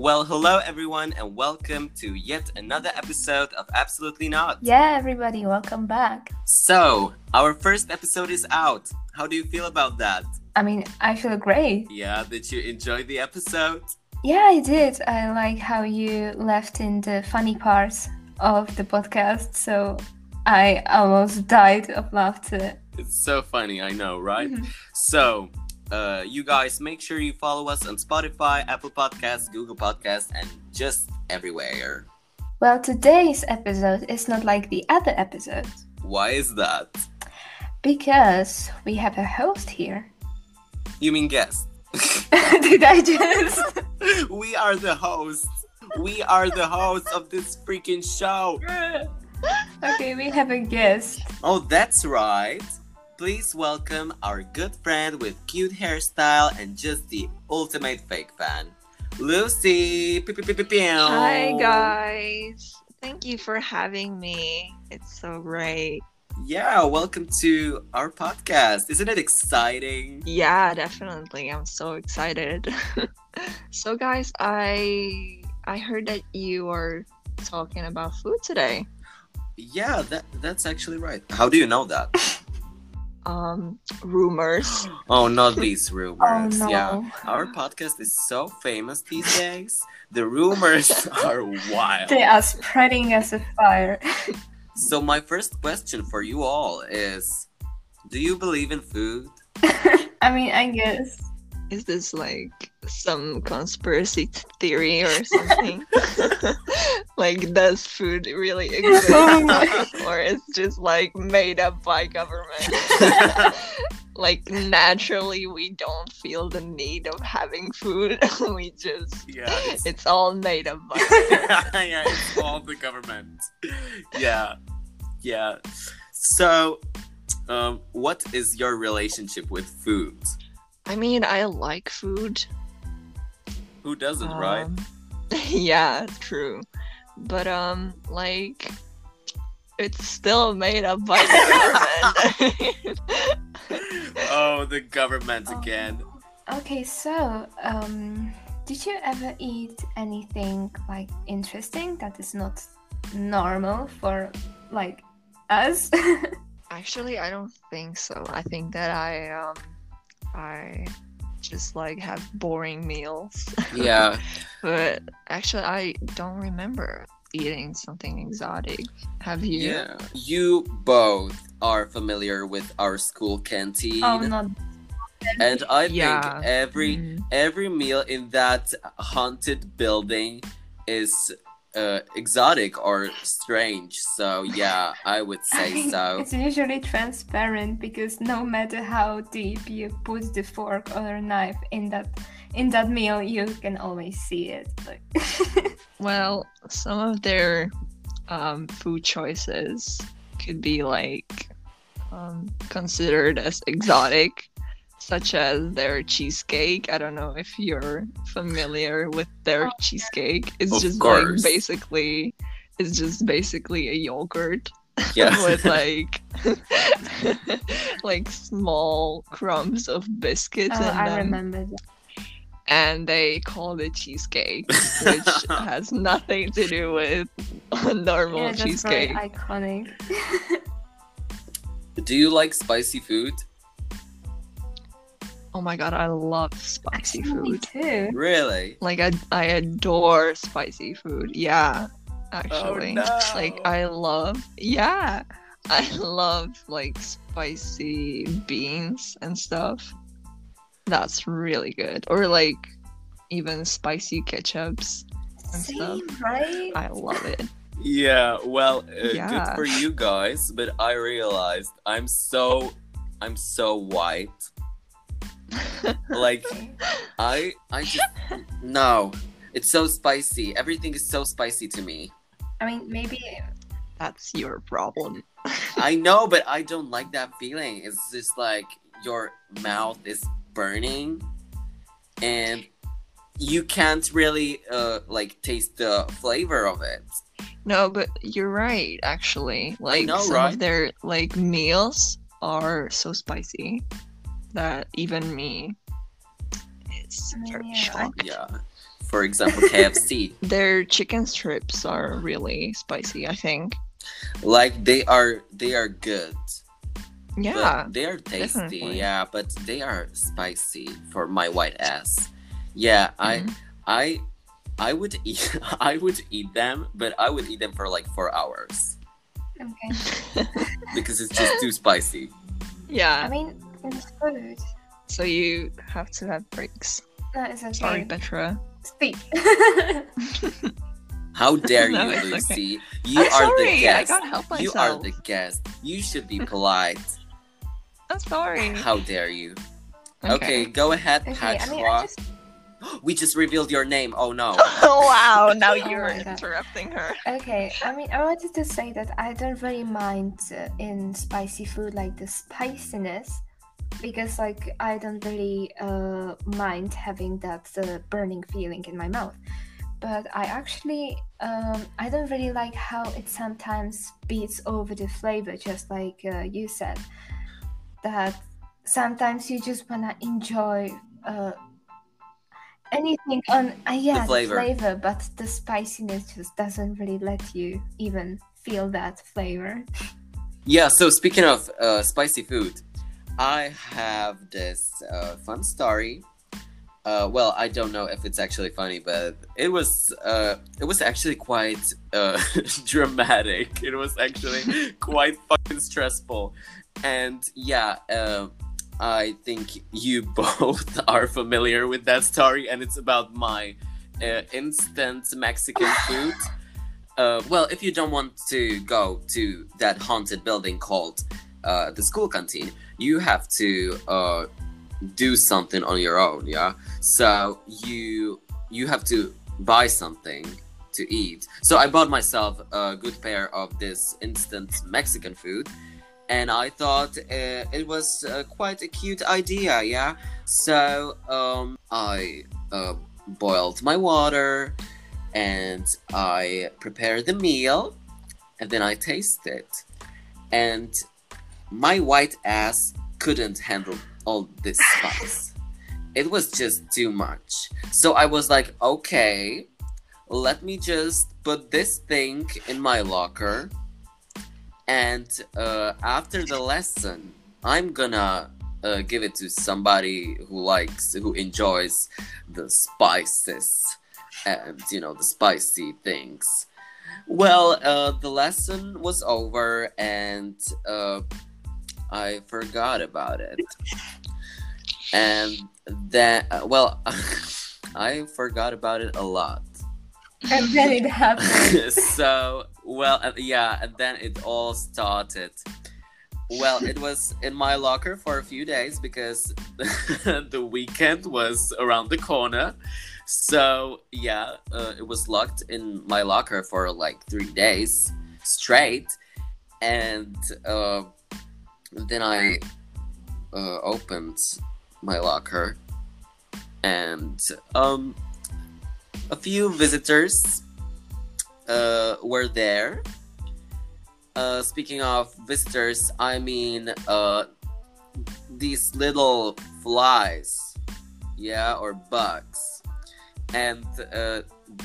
Well, hello everyone, and welcome to yet another episode of Absolutely Not. Yeah, everybody, welcome back. So, our first episode is out. How do you feel about that? I mean, I feel great. Yeah, did you enjoy the episode? Yeah, I did. I like how you left in the funny parts of the podcast, so I almost died of laughter. It's so funny, I know, right? Mm-hmm. So, uh, you guys make sure you follow us on Spotify, Apple Podcasts, Google Podcasts, and just everywhere. Well, today's episode is not like the other episodes Why is that? because we have a host here. You mean guest? did I just? we are the hosts. We are the hosts of this freaking show. okay, we have a guest. Oh, that's right. Please welcome our good friend with cute hairstyle and just the ultimate fake fan, Lucy. Hi guys. Thank you for having me. It's so great. Yeah, welcome to our podcast. Isn't it exciting? Yeah, definitely. I'm so excited. so guys, I I heard that you are talking about food today. Yeah, that that's actually right. How do you know that? Um rumors. Oh, not these rumors. no. Yeah, our podcast is so famous these days. The rumors are wild. They are spreading as a fire. So my first question for you all is do you believe in food? I mean, I guess. Is this like some conspiracy theory or something? like does food really exist? Oh or it's just like made up by government? like naturally we don't feel the need of having food we just yeah, it's, it's all made up by yeah, it's all the government. Yeah, yeah. So, um, what is your relationship with food? I mean i like food Who doesn't, right? Um, yeah true but um like it's still made up by the government oh, the government Oh. again. Okay, so um, did you ever eat anything like interesting that is not normal for like us? Actually, I don't think so. I think that I um I just like have boring meals. Yeah. but actually I don't remember eating something exotic. Have you? Yeah. You both are familiar with our school canteen. oh, not. And I Yeah. think every Mm. every meal in that haunted building is uh, exotic or strange. So yeah, I would say think so. It's usually transparent because no matter how deep you put the fork or knife in that in that meal, you can always see it. Well, some of their um, food choices could be like um, considered as exotic, such as their cheesecake. I don't know if you're familiar with their Oh, cheesecake. It's Of just course. like basically, it's just basically a yogurt Yeah. with like like small crumbs of biscuits oh, in I remember that. and they call it cheesecake, which has nothing to do with a normal Yeah, that's cheesecake. very iconic. Do you like spicy food? Oh my god, I love spicy Actually, me food. too. Really? Like I, I adore spicy food. Yeah, actually, no. like I love. Yeah, I love like spicy beans and stuff. That's really good. Or like even spicy ketchups and stuff. Same, right? I love it. Yeah, well, uh, good for you guys, but I realized I'm so I'm so white. Like I I just no. It's so spicy. Everything is so spicy to me. I mean, maybe That's your problem. I know, but I don't like that feeling. It's just like your mouth is burning and you can't really uh like taste the flavor of it. No, but you're right. Actually, like know, some right? of their like meals are so spicy that even me, it's I mean, very yeah, shocked. Yeah. For example, KFC. Their chicken strips are really spicy, I think. like they are they are good. Yeah. But they are tasty, definitely. yeah, but they are spicy for my white ass. Yeah, I Mhm. I I would eat I would eat them, but I would eat them for like four hours Okay. because it's just too spicy. yeah. I mean, it's food. so you have to have breaks. No, it's okay. Sorry, Petra. Speak. How dare you, No, it's okay. Lucy? You I'm are sorry, the I guest. can't help You are the guest. You should be polite. I'm sorry. How dare you? Okay, go ahead, okay, I mean, I just We just revealed your name. Oh no. wow, now Oh you're my God. interrupting her. Okay, I mean, I wanted to say that I don't really mind uh, in spicy food like the spiciness because, like, I don't really uh, mind having that uh, burning feeling in my mouth. But I actually, um, I don't really like how it sometimes beats over the flavor, just like uh, you said. That sometimes you just wanna enjoy uh, anything on uh, yeah flavor. flavor, but the spiciness just doesn't really let you even feel that flavor. Yeah, so speaking of uh, spicy food, I have this uh, fun story. Uh, well, I don't know if it's actually funny, but it was uh, it was actually quite uh, dramatic. It was actually quite fucking stressful, and yeah, uh, I think you both are familiar with that story, and it's about my uh, instant Mexican food. Uh, well, if you don't want to go to that haunted building called uh, the school canteen, you have to uh, do something on your own. Yeah, so you you have to buy something to eat. So I bought myself a good pair of this instant Mexican food, and I thought uh, it was uh, quite a cute idea. Yeah, so um, I uh, boiled my water and I prepared the meal and then I tasted it. And my white ass couldn't handle all this spice. It was just too much. So I was like, okay, let me just put this thing in my locker. And uh, after the lesson, I'm gonna uh, give it to somebody who likes, who enjoys the spices and you know the spicy things well uh, the lesson was over and uh, i forgot about it. And then uh, well i forgot about it a lot. And then it happened. so well uh, yeah and then it all started. Well it was in my locker for a few days because the weekend was around the corner. So yeah uh, it was locked in my locker for like three days straight. And uh, then i uh, opened my locker and um a few visitors uh, were there. Uh, speaking of visitors, I mean uh, these little flies, yeah, or bugs, and uh,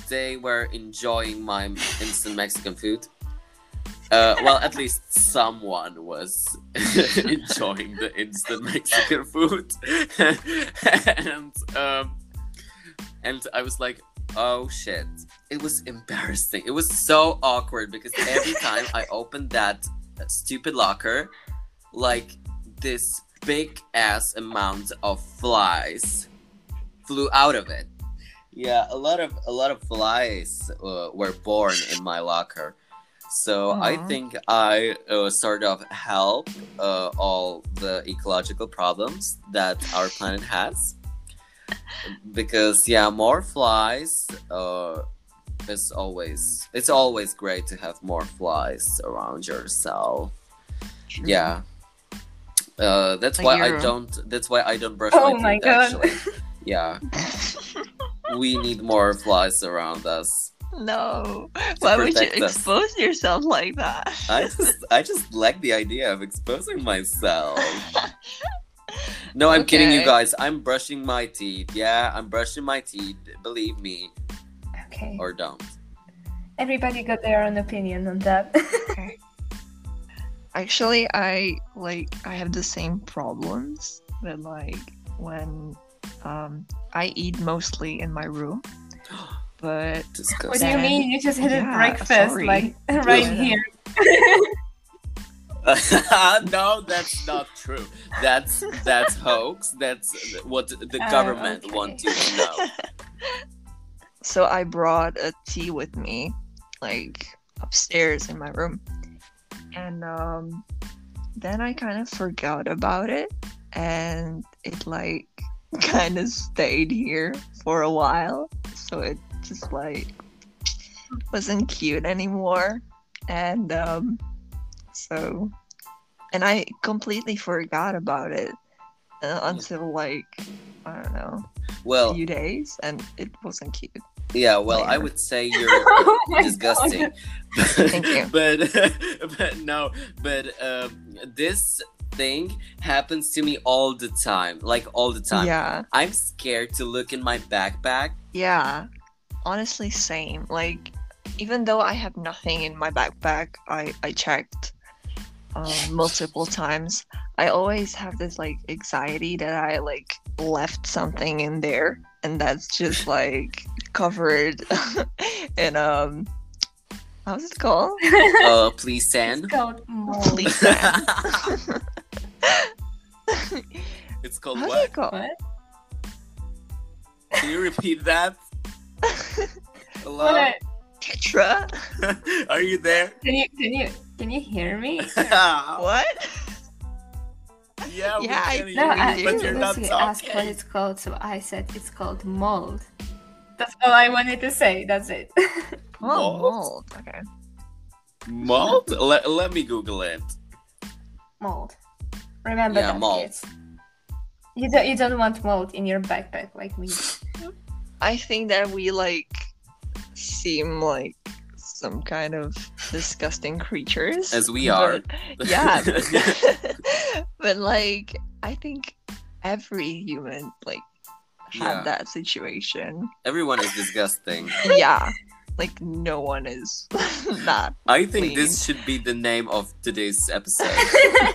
they were enjoying my instant Mexican food. Uh, well, at least someone was enjoying the instant Mexican food, and um, and I was like, oh shit. It was embarrassing. It was so awkward because every time I opened that stupid locker, like this big ass amount of flies flew out of it. Yeah, a lot of a lot of flies uh, were born in my locker. So I think I uh, sort of help uh, all the ecological problems that our planet has. Because yeah more flies uh is always it's always great to have more flies around yourself yeah. Uh that's why i don't that's why i don't brush Oh my teeth God. actually. Yeah. We need more flies around us No. Why would you us. expose yourself like that? i just i just like the idea of exposing myself No, I'm kidding you guys. I'm brushing my teeth. Yeah, I'm brushing my teeth. Believe me Okay. or don't. Everybody got their own opinion on that. okay. Actually, I like I have the same problems, but like when um I eat mostly in my room, but what do you mean? You just had a breakfast sorry. like right Yeah. here. no, that's not true. That's that's hoax. That's what the Oh, government okay. want you to know. so I brought a tea with me, like upstairs in my room, and um, then I kind of forgot about it, and it like kind of stayed here for a while, so it just like wasn't cute anymore, and um, so, and I completely forgot about it uh, until like I don't know Well, few days and it wasn't cute. yeah. Well, I would say you're Oh disgusting. Thank you. but but no, but um, this thing happens to me all the time, like all the time. Yeah. I'm scared to look in my backpack. Yeah. Honestly same. Like even though I have nothing in my backpack, I I checked um, multiple times. I always have this like anxiety that I like left something in there and that's just like covered in um how's it called? Uh, please, San. It's called mold. Please sand. it's called How's what? it called? What? Can you repeat that? Hello? What? Petra? Are you there? Can you can you can you hear me? What? Yeah, Yeah, I- can hear No, you, I but you're not Lucy asked what it's called, so I said it's called mold. That's all I wanted to say. That's it. Oh, Mold? mold. Okay. Mold? Let, let me Google it. mold. Remember Yeah, that, mold. kids. You don't you don't want mold in your backpack like me. I think that we like seem like some kind of disgusting creatures. As we are. but- yeah. but like I think every human like had Yeah. that situation. Everyone is disgusting. yeah. Like no one is not. I think Clean. this should be the name of today's episode.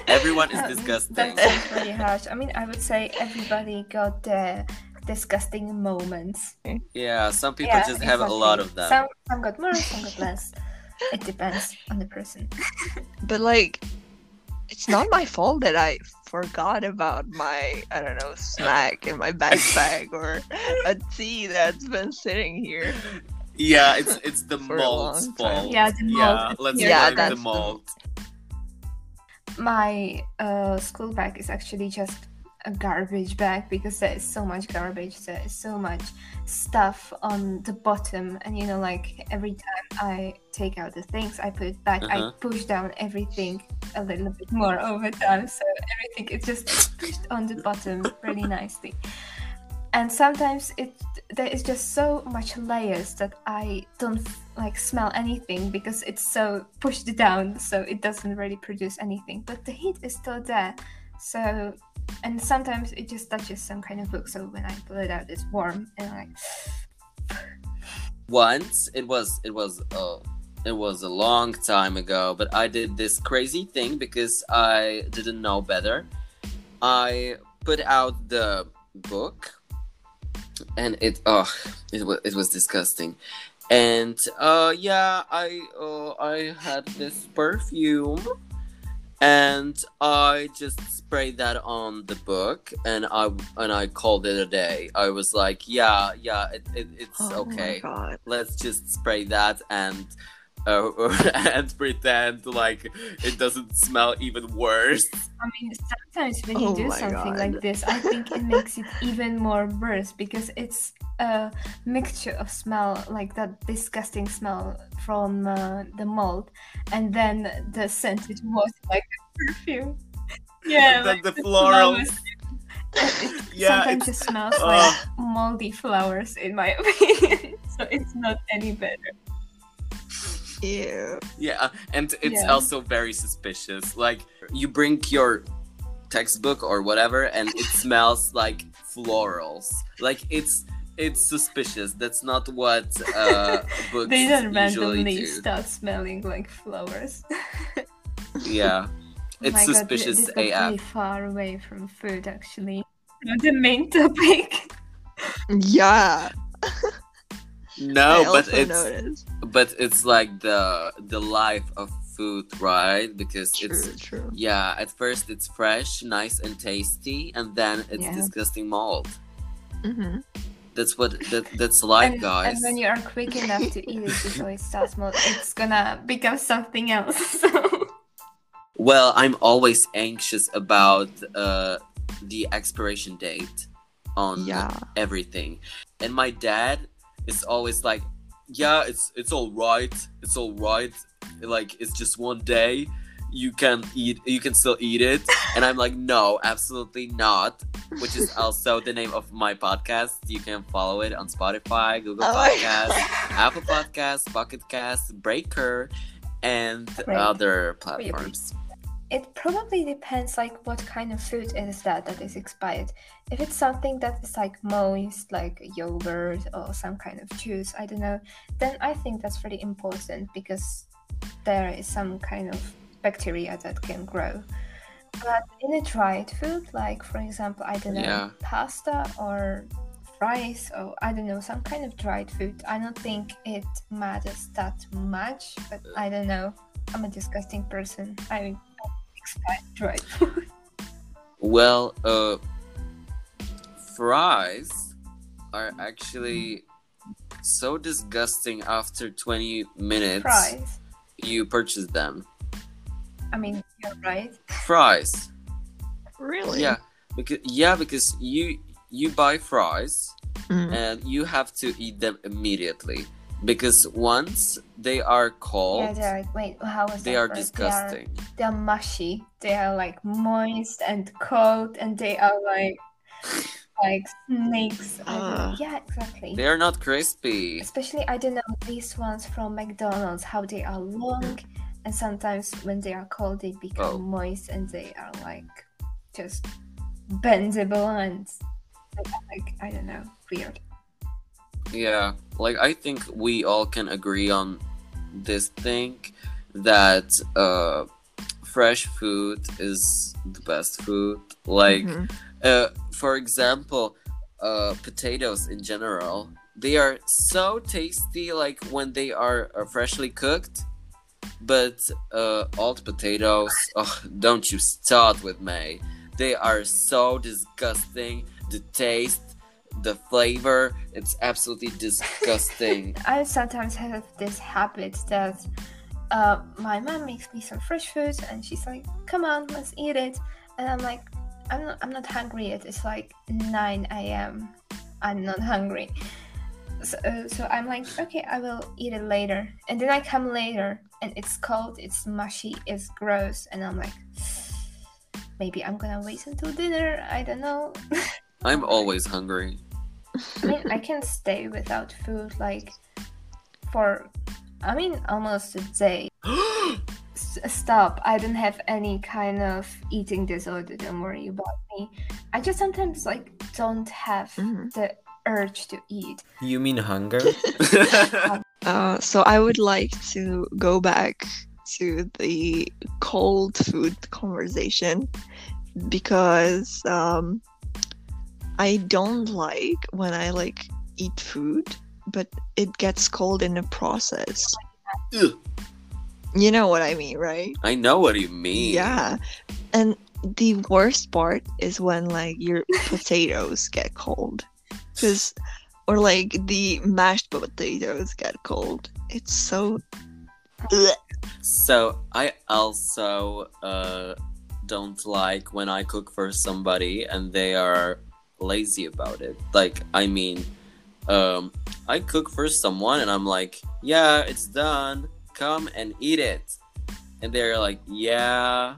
Everyone is Uh, disgusting. That sounds really harsh. I mean, I would say everybody got their disgusting moments. Yeah, some people Yeah, just have a lot of them. Some some got more, some got less. It depends on the person. But like it's not my fault that I forgot about my I don't know snack in my backpack or a tea that's been sitting here. Yeah, it's it's the For a mold's long time. fault. Yeah, the mold. Yeah, let's Yeah, blame that's the the- mold. My uh, school bag is actually just a garbage bag because there is so much garbage. There is so much stuff on the bottom, and you know, like every time I take out the things, I put back. I Uh-huh. push down everything a little bit more over time, so everything is just pushed on the bottom really nicely. And sometimes it there is just so much layers that I don't like smell anything because it's so pushed down, so it doesn't really produce anything. But the heat is still there, so and sometimes it just touches some kind of book. So when I pull it out, it's warm and I'm like Once it was it was uh it was a long time ago, but I did this crazy thing because I didn't know better. I put out the book and it oh it was it was disgusting. And uh yeah, I uh, I had this perfume and I just sprayed that on the book and I and I called it a day. I was like, yeah, yeah, it, it, it's Oh okay let's just spray that and uh, and pretend like it doesn't smell even worse. I mean, sometimes when you Oh do something God. like this, I think it makes it even more worse because it's a mixture of smell, like that disgusting smell from uh, the mold, and then the scented was like a perfume. Yeah, like then the flowers. florals. It Yeah, sometimes it's- it smells Ugh. like moldy flowers, in my opinion. so it's not any better. Ew. Yeah, and it's Yeah. also very suspicious. Like you bring your textbook or whatever, and it smells like florals. Like it's it's suspicious. That's not what uh, books they don't usually randomly do. start smelling like flowers. Yeah, Oh it's my God, thi- suspicious this got really far away from food, actually. From The main topic. Yeah. No, but it's noticed. but it's like the the life of food, right? Because True, it's true. yeah. At first, it's fresh, nice, and tasty, and then it's Yeah. disgusting mold. hmm That's what that, that's life, and, guys. and when you are quick enough to eat it before it starts mold, it's gonna become something else. So Well, I'm always anxious about uh, the expiration date on Yeah. everything, and my dad is always like, "Yeah, it's it's all right. It's all right. Like it's just one day. You can eat. You can still eat it." And I'm like, "No, absolutely not." Which is also the name of my podcast. You can follow it on Spotify, Google Oh God. Apple Podcast, Pocket Cast, Breaker, and other platforms. It probably depends like what kind of food is that that is expired. If it's something that is like moist, like yogurt or some kind of juice, I don't know, then I think that's really important because there is some kind of bacteria that can grow. But in a dried food, like for example, I don't know, Yeah. pasta or rice or I don't know, some kind of dried food, I don't think it matters that much. But I don't know. I'm a disgusting person. I expired dried food. Well, uh, fries are actually so disgusting after 20 minutes Fries. you purchase them. I mean, you're right. Fries. Really? Yeah, because yeah, because you you buy fries Mm. and you have to eat them immediately because once they are cold, Yeah, they're like, wait, how was they that are word? disgusting. They are, they're mushy. They are like moist and cold, and they are like like snakes. I don't- Ah. yeah, exactly. They are not crispy. Especially, I don't know these ones from McDonald's, how they are long, and sometimes when they are cold, they become Oh. moist and they are like just bendable and like I don't know, weird. Yeah, like I think we all can agree on this thing that uh fresh food is the best food. Like Mhm. uh for example, uh potatoes in general, they are so tasty like when they are uh, freshly cooked. But uh old potatoes, oh, don't you start with me. They are so disgusting. The taste, the flavor, it's absolutely disgusting. I sometimes have this habit that uh, my mom makes me some fresh food and she's like, "Come on, let's eat it," and I'm like, "I'm not, I'm not hungry yet. It's like 9 a.m. I'm not hungry." So, uh, so I'm like, "Okay, I will eat it later." And then I come later and it's cold, it's mushy, it's gross, and I'm like, maybe I'm gonna wait until dinner. I don't know. I'm always hungry. I mean, I can stay without food like for, I mean, almost a day. S- stop! I don't have any kind of eating disorder. Don't worry about me. I just sometimes like don't have Mhm. the urge to eat. You mean hunger? Uh, so I would like to go back to the cold food conversation because um, I don't like when I like eat food, but it gets cold in the process. Ugh. You know what I mean, right? I know what you mean. Yeah. And the worst part is when like your potatoes get cold. Cuz or like the mashed potatoes get cold. It's so Ugh. So I also uh, don't like when I cook for somebody and they are lazy about it. Like I mean, um, I cook for someone and I'm like, yeah, it's done. Come and eat it. And they're like, yeah,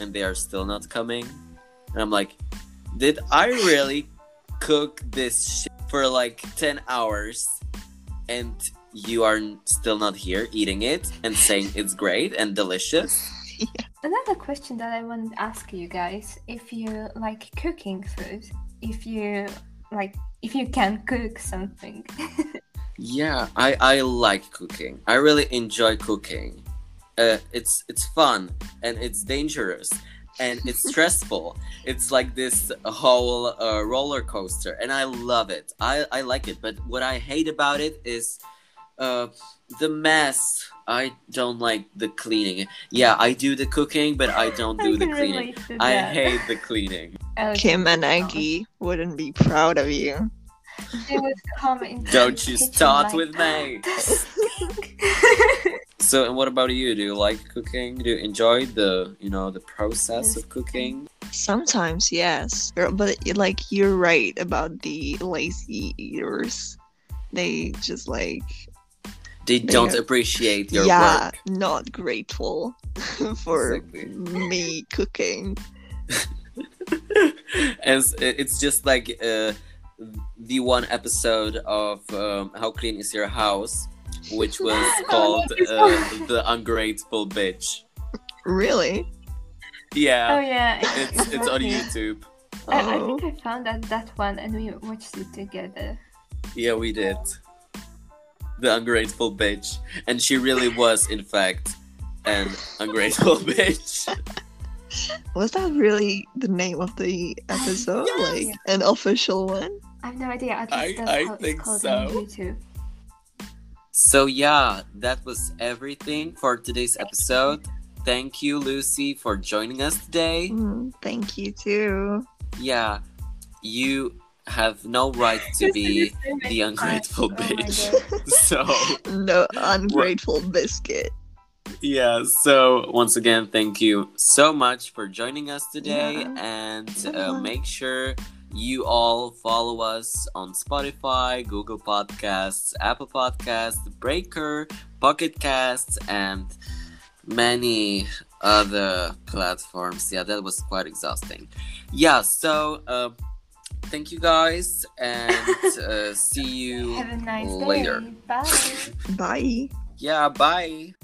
and they are still not coming. And I'm like, did I really cook this shit for like ten hours? And you are still not here eating it and saying it's great and delicious. Another question that I want to ask you guys: if you like cooking food, if you like, if you can cook something. Yeah, I I like cooking. I really enjoy cooking. Uh, it's it's fun and it's dangerous and it's stressful. It's like this whole uh, roller coaster, and I love it. I I like it, but what I hate about it is uh, the mess. I don't like the cleaning. Yeah, I do the cooking, but I don't do I the cleaning. I hate the cleaning. Okay. Kim and Aggie wouldn't be proud of you. They would come into Don't you start like, with me. So, and what about you? Do you like cooking? Do you enjoy the, you know, the process Yes. of cooking? Sometimes, yes, but like you're right about the lazy eaters. They just like They don't appreciate your yeah, work. not grateful for Exactly. me cooking. and it's- it's just like uh, the one episode of um, How Clean Is Your House, which was called uh, The Ungrateful Bitch. Really? Yeah. Oh Yeah, yeah, it's it's on exactly. YouTube. I, I Oh, think I found that that one and we watched it together. Yeah, we did. The Ungrateful Bitch. And she really was, in fact, an ungrateful bitch. was that really the name of the episode? Yes. Like an official one? I have no idea. At I- least that's I how think it's called so. on YouTube. So, yeah, that was everything for today's episode. Thank you, Lucy, for joining us today. Mm, thank you too. Yeah, you have no right to be the ungrateful Oh bitch. So, No ungrateful biscuit. yeah, so once again, thank you so much for joining us today. Yeah. And uh, make sure you all follow us on Spotify, Google Podcasts, Apple Podcasts, Breaker, Pocket Casts, and many other platforms. Yeah, that was quite exhausting. Yeah, so uh, thank you guys and uh, see you Have a nice later. day. Bye. Bye. Yeah, bye.